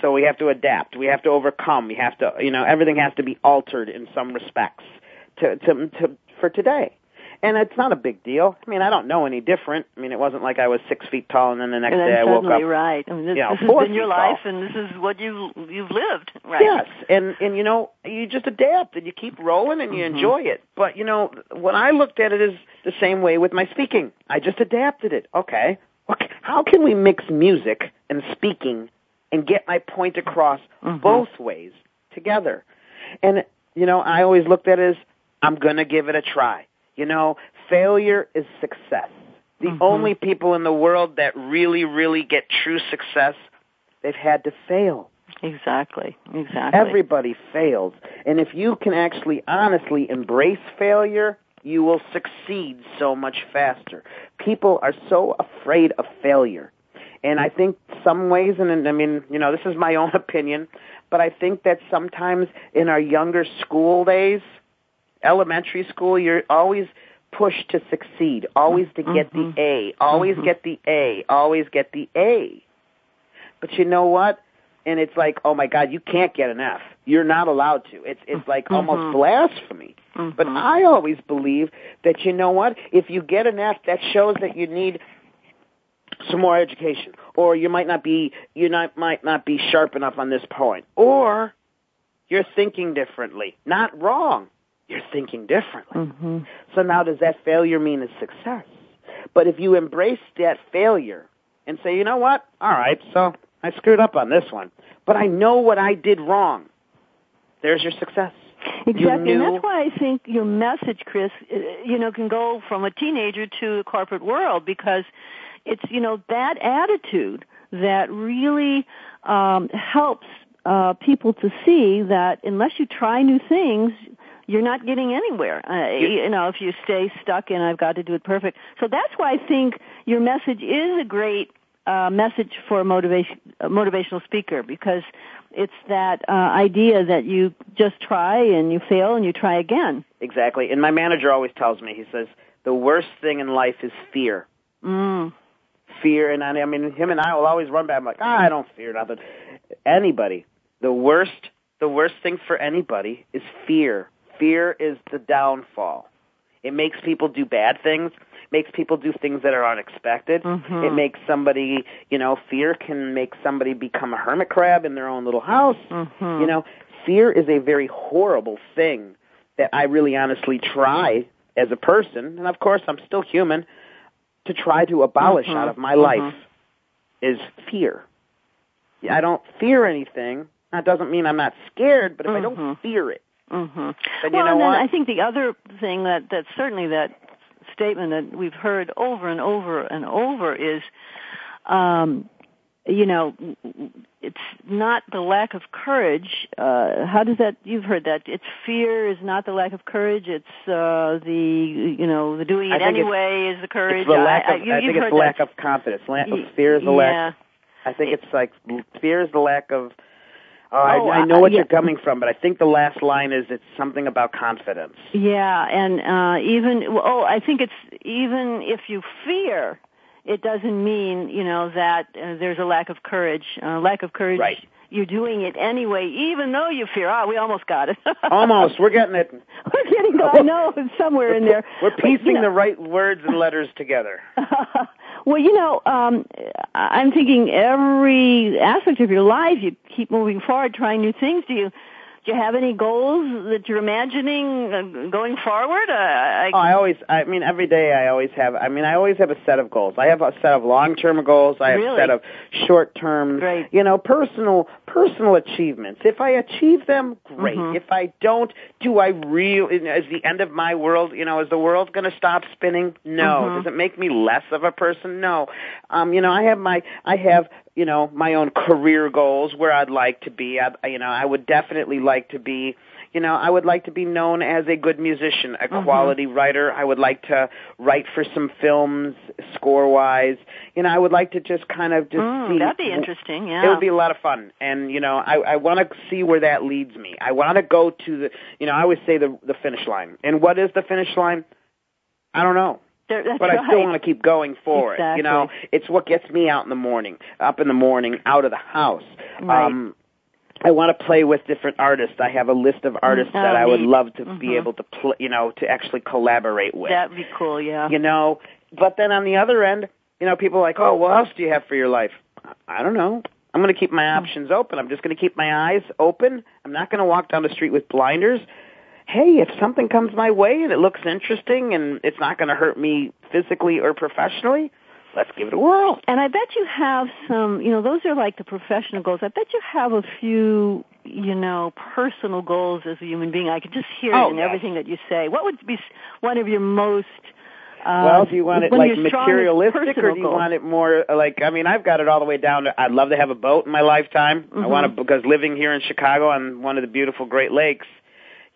So we have to adapt. We have to overcome. We have to. You know, everything has to be altered in some respects to to to for today and it's not a big deal. I mean, I don't know any different. I mean, it wasn't like I was six feet tall, and then the next
and
day I woke up.
right. I mean, this,
you know,
this
has
been your life,
tall.
and this is what you you've lived. Right.
Yes, and and you know, you just adapt and you keep rolling and you mm-hmm. enjoy it. But you know, when I looked at it is the same way with my speaking. I just adapted it. Okay, okay. How can we mix music and speaking and get my point across mm-hmm. both ways together? And you know, I always looked at it as I'm going to give it a try. You know, failure is success. The mm-hmm. only people in the world that really, really get true success, they've had to fail.
Exactly. Exactly.
Everybody fails. And if you can actually honestly embrace failure, you will succeed so much faster. People are so afraid of failure. And I think some ways, and I mean, you know, this is my own opinion, but I think that sometimes in our younger school days, elementary school, you're always pushed to succeed, always to get mm-hmm. the A, always mm-hmm. get the A, always get the A. But you know what? And it's like, oh my God, you can't get an F. You're not allowed to. It's it's like mm-hmm. almost blasphemy. But
mm-hmm.
I always believe that you know what? If you get an F, that shows that you need some more education, or you might not be you not might not be sharp enough on this point, or you're thinking differently. Not wrong you're thinking differently.
Mm-hmm.
So now does that failure mean a success? But if you embrace that failure and say, you know what? All right, so I screwed up on this one, but I know what I did wrong. There's your success.
Exactly, and that's why I think your message, Chris, uh, you know, can go from a teenager to the corporate world because it's you know that attitude that really um, helps uh, people to see that unless you try new things, you're not getting anywhere. Uh, you know, if you stay stuck in I've got to do it perfect. So that's why I think your message is a great uh, message for a motivation a motivational speaker because it's that uh, idea that you just try and you fail and you try again.
Exactly. And my manager always tells me he says the worst thing in life is fear.
Mm.
Fear, and I, I mean, him and I will always run back. I'm like, ah, I don't fear nothing. Anybody, the worst, the worst thing for anybody is fear fear is the downfall. It makes people do bad things, makes people do things that are unexpected.
Mm-hmm.
It makes somebody, you know, fear can make somebody become a hermit crab in their own little house.
Mm-hmm.
You know, fear is a very horrible thing that I really honestly try as a person, and of course I'm still human, to try to abolish
mm-hmm.
out of my
mm-hmm.
life is fear. I don't fear anything. That doesn't mean I'm not scared, but if I don't
Mm-hmm.
fear it,
Mm-hmm.
But
well,
know
and then? I think the other thing that that certainly that statement that we've heard over and over and over is, um, you know, it's not the lack of courage. Uh, how does that? You've heard that. It's fear is not the lack of courage. It's uh, the you know the doing it anyway is the courage.
It's the lack
I,
of,
I,
I
you've
think
heard
it's lack
that.
of confidence. La- fear is the
yeah.
lack. I think it's like fear is the lack of Oh, I, I know
uh,
what
yeah.
you're coming from, but I think the last line is it's something about confidence.
Yeah, and uh even well, oh, I think it's even if you fear, it doesn't mean you know that uh, there's a lack of courage. Uh, lack of courage.
Right.
You're doing it anyway, even though you fear. Ah, we almost got it.
Almost, we're getting it.
We're getting. I know it's somewhere in there.
We're
But, you
piecing
know-
the right words and letters together.
well, you know, um, I'm thinking every aspect of your life, you keep moving forward, trying new things. Do you you have any goals that you're imagining uh, going forward? Uh, I,
Oh, I always, I mean, every day I always have, I mean, I always have a set of goals. I have a set of long-term goals. I have
Really?
a set of short-term,
Great.
you know, personal, personal achievements. If I achieve them, great.
Mhm.
If I don't, do I real, is the end of my world, you know, is the world going to stop spinning? No.
Mhm.
Does it make me less of a person? No. Um, you know, I have my, I have, you know, my own career goals where I'd like to be. I, you know, I would definitely like to be, you know, I would like to be known as a good musician, a
Mhm.
quality writer. I would like to write for some films, score wise. You know, I would like to just kind of just
Mm,
see.
that'd be interesting. Yeah.
It would be a lot of fun, and you know, I I want to see where that leads me. I want to go to the, you know, I always say the the finish line. And what is the finish line? I don't know
There-
but I still want to keep going for it. You know, it's what gets me out in the morning, up in the morning, out of the house.
Right.
Um, I want to play with different artists. I have a list of artists
Oh,
that I would
neat.
love to
Mhm.
be able to, pl- you know, to actually collaborate with.
That'd be cool. Yeah.
You know, but then on the other end, you know, people are like, oh, what else do you have for your life? I don't know. I'm going to keep my options open. I'm just going to keep my eyes open. I'm not going to walk down the street with blinders. Hey, if something comes my way and it looks interesting and it's not going to hurt me physically or professionally, let's give it a whirl.
And I bet you have some, you know, those are like the professional goals. I bet you have a few, you know, personal goals as a human being. I could just hear
Oh,
it in
yes.
everything that you say. What would be one of your most uh,
well, do you want it like materialistic or do you
goals?
want it more like, I mean, I've got it all the way down to, I'd love to have a boat in my lifetime. I
Mhm.
want to, because living here in Chicago on one of the beautiful Great Lakes,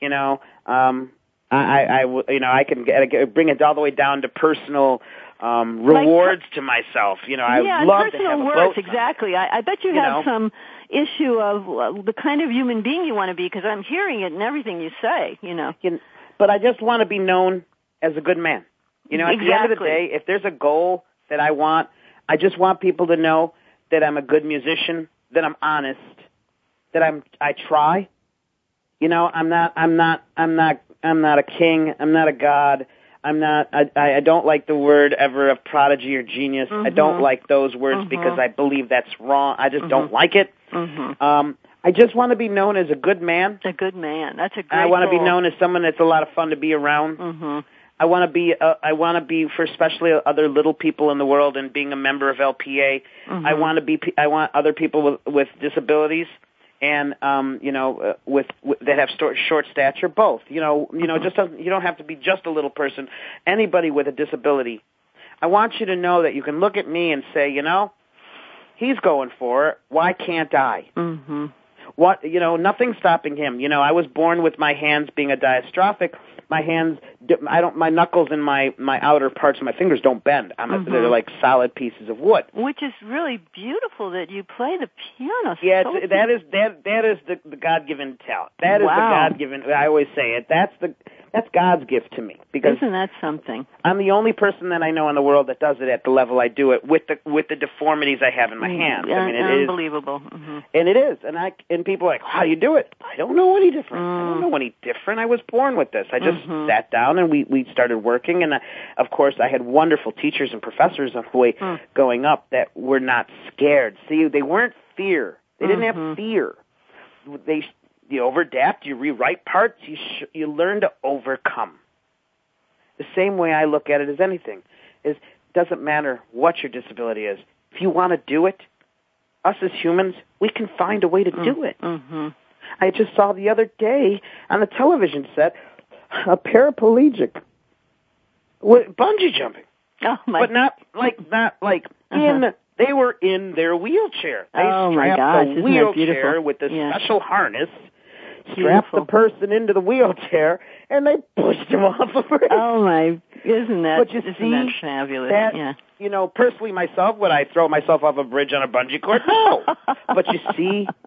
you know, um, I, I, I you know, I can get, get, bring it all the way down to personal, um,
Like-
rewards to myself. You know, I
yeah,
love
and
to
personal
have
worth, exactly. I, I bet you,
You
have
know.
some issue of uh, the kind of human being you want to be because I'm hearing it in everything you say, you know.
But I just want to be known as a good man. You know, at the end of the day, if there's a goal that I want, I just want people to know that I'm a good musician, that I'm honest, that I'm I try. You know, I'm not I'm not I'm not I'm not a king, I'm not a god. I'm not I I don't like the word ever of prodigy or genius. I don't
Mhm.
like those words
Mhm.
because I believe that's wrong. I just don't
Mhm.
like it.
Mhm.
Um I just want to be known as a good man.
A good man. That's a great
I want to be known as someone that's a lot of fun to be around.
Mhm.
I want to be uh, I want to be for especially other little people in the world and being a member of LPA. I want to be I want other people with with disabilities and um you know uh, with, with that have short, short stature both. You know, you know just you don't have to be just a little person. Anybody with a disability. I want you to know that you can look at me and say, you know, he's going for it. Why can't I?
Mhm.
What you know nothing's stopping him you know i was born with my hands being a diastrophic my hands i don't my knuckles and my my outer parts of my fingers don't bend i'm a,
Mhm.
they're like solid pieces of wood
Which is really beautiful that you play the piano.
yeah
so
that is that that is the, the god given talent that is
Wow.
the god given i always say it that's the that's god's gift to me because
Isn't that something?
i'm the only person that i know in the world that does it at the level i do it with the with the deformities i have in my hands i mean it is
Unbelievable. hmm
And it is, and I and people are like, how do you do it? I don't know any different. I don't
Mm.
know any different. I was born with this. I just
Mhm.
sat down and we we started working, and uh, of course I had wonderful teachers and professors on the way
Mm.
going up that were not scared. See, they weren't fear. They didn't
Mhm.
have fear. They you overadapt, you rewrite parts, you sh- you learn to overcome. The same way I look at it as anything is doesn't matter what your disability is. If you want to do it, us as humans, we can find a way to do it.
hmm
I just saw the other day on the television set a paraplegic with bungee jumping,
Oh my.
but not like not like in.
Uh-huh.
They were in their wheelchair. They
Oh, my
strapped
gosh,
the
isn't that
wheelchair with the
Yeah.
special harness, strapped
Beautiful.
the person into the wheelchair, and they pushed him off the bridge.
Oh my! Isn't that?
But you
isn't
see
that fabulous?
that-
yeah.
you know, personally myself, would I throw myself off a bridge on a bungee cord? No. but you see,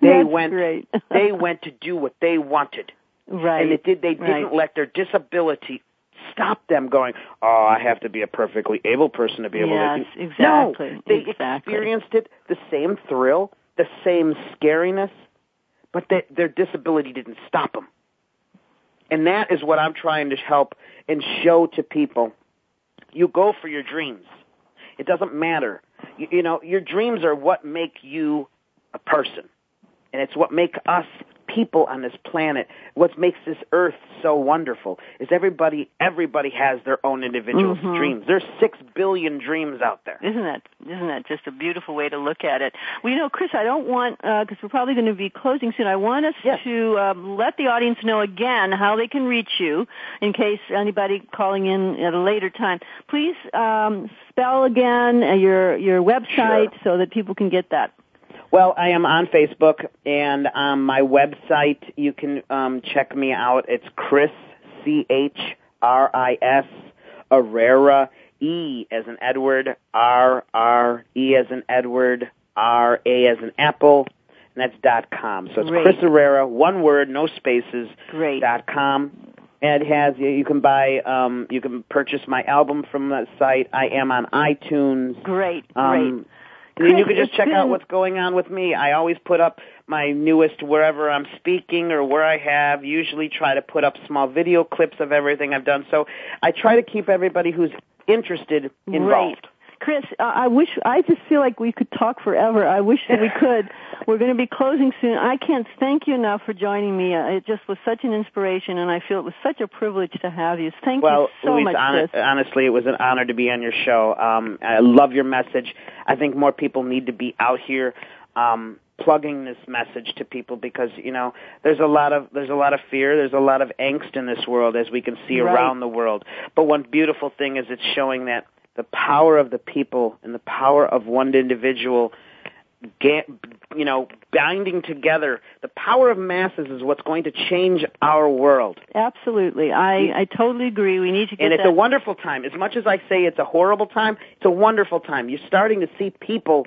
They
That's
went.
great.
they went to do what they wanted,
right.
and it did. They didn't
Right.
let their disability stop them going. Oh, I have to be a perfectly able person to be able
Yes,
to. Do.
Exactly,
No, they
exactly.
experienced it, the same thrill, the same scariness, but they, their disability didn't stop them. And that is what I'm trying to help and show to people. You go for your dreams. It doesn't matter. You, you know, your dreams are what make you a person. And it's what make us people on this planet. What makes this earth so wonderful is everybody everybody has their own individual
Mhm.
dreams. There's 6 billion dreams out there.
Isn't that isn't that just a beautiful way to look at it? Well, you know, Chris, I don't want because we're probably going to be closing soon. I want us
Yes.
to um, let the audience know again how they can reach you in case anybody calling in at a later time. Please um, spell again uh, your your website so that people can get that.
Well, I am on Facebook and on my website. You can um, check me out. It's Chris C H R I S Errera E as in Edward R R E as in Edward R A as in Apple. And that's dot com. So it's
Great.
Chris Errera, one word, no spaces.
Great.
Dot com. And it has you can buy um, you can purchase my album from that site. I am on iTunes.
Great, great.
Um, and you can just check out what's going on with me. I always put up my newest wherever I'm speaking or where I have. Usually try to put up small video clips of everything I've done. So I try to keep everybody who's interested involved.
Great. Chris, I wish, I just feel like we could talk forever. I wish that we could. We're going to be closing soon. I can't thank you enough for joining me. Uh, It just was such an inspiration and I feel it was such a privilege to have you. Thank
Well,
you so
Louise,
much, Chris.
honestly, it was an honor to be on your show. Um, I love your message. I think more people need to be out here um, plugging this message to people because you know there's a lot of there's a lot of fear, there's a lot of angst in this world as we can see
Right.
around the world. But one beautiful thing is it's showing that the power of the people and the power of one individual ga- you know, binding together. The power of masses is what's going to change our world.
Absolutely. I, I totally agree. We need to get
And it's
that.
a wonderful time. As much as I say it's a horrible time, it's a wonderful time. You're starting to see people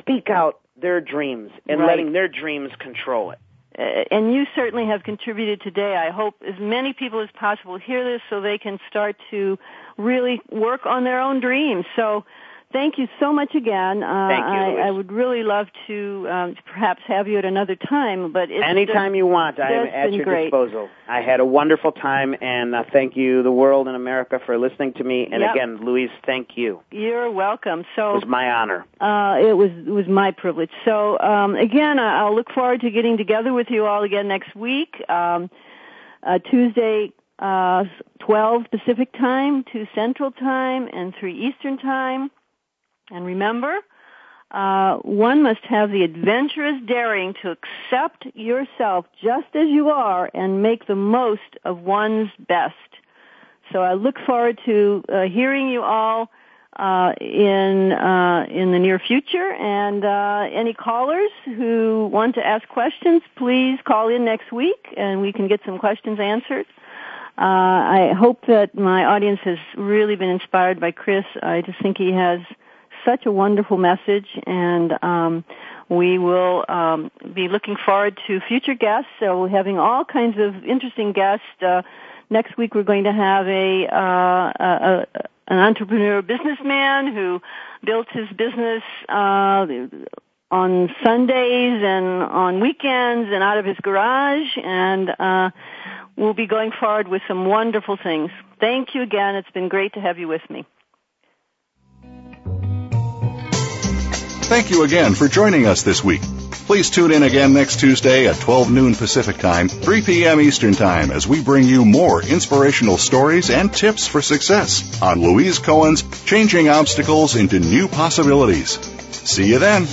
speak out their dreams and
Right.
letting their dreams control it.
Uh, and you certainly have contributed today. I hope as many people as possible hear this so they can start to really work on their own dreams. So thank you so much again. Uh,
Thank you,
I, I would really love to um, perhaps have you at another time, but it's
Anytime you want, I am at your
great.
disposal. I had a wonderful time, and uh, thank you, the world and America, for listening to me. And
Yep.
again, Louise, thank you.
You're welcome. So It
was my honor.
uh, it was it was my privilege. So um, again, I- I'll look forward to getting together with you all again next week. Um, uh, Tuesday, uh, 12 Pacific time, 2 Central time, and 3 Eastern time. And remember, uh, one must have the adventurous daring to accept yourself just as you are and make the most of one's best. So I look forward to uh, hearing you all uh, in uh, in the near future. And uh, any callers who want to ask questions, please call in next week, and we can get some questions answered. Uh, I hope that my audience has really been inspired by Chris. I just think he has such a wonderful message, and um, we will um, be looking forward to future guests. So having all kinds of interesting guests. Uh, next week we're going to have a, uh, a, a an entrepreneur businessman who built his business uh, on Sundays and on weekends and out of his garage, and uh, we'll be going forward with some wonderful things. Thank you again. It's been great to have you with me.
Thank you again for joining us this week. Please tune in again next Tuesday at 12 noon Pacific Time, 3 p.m. Eastern Time as we bring you more inspirational stories and tips for success on Louise Cohen's Changing Obstacles into New Possibilities. See you then.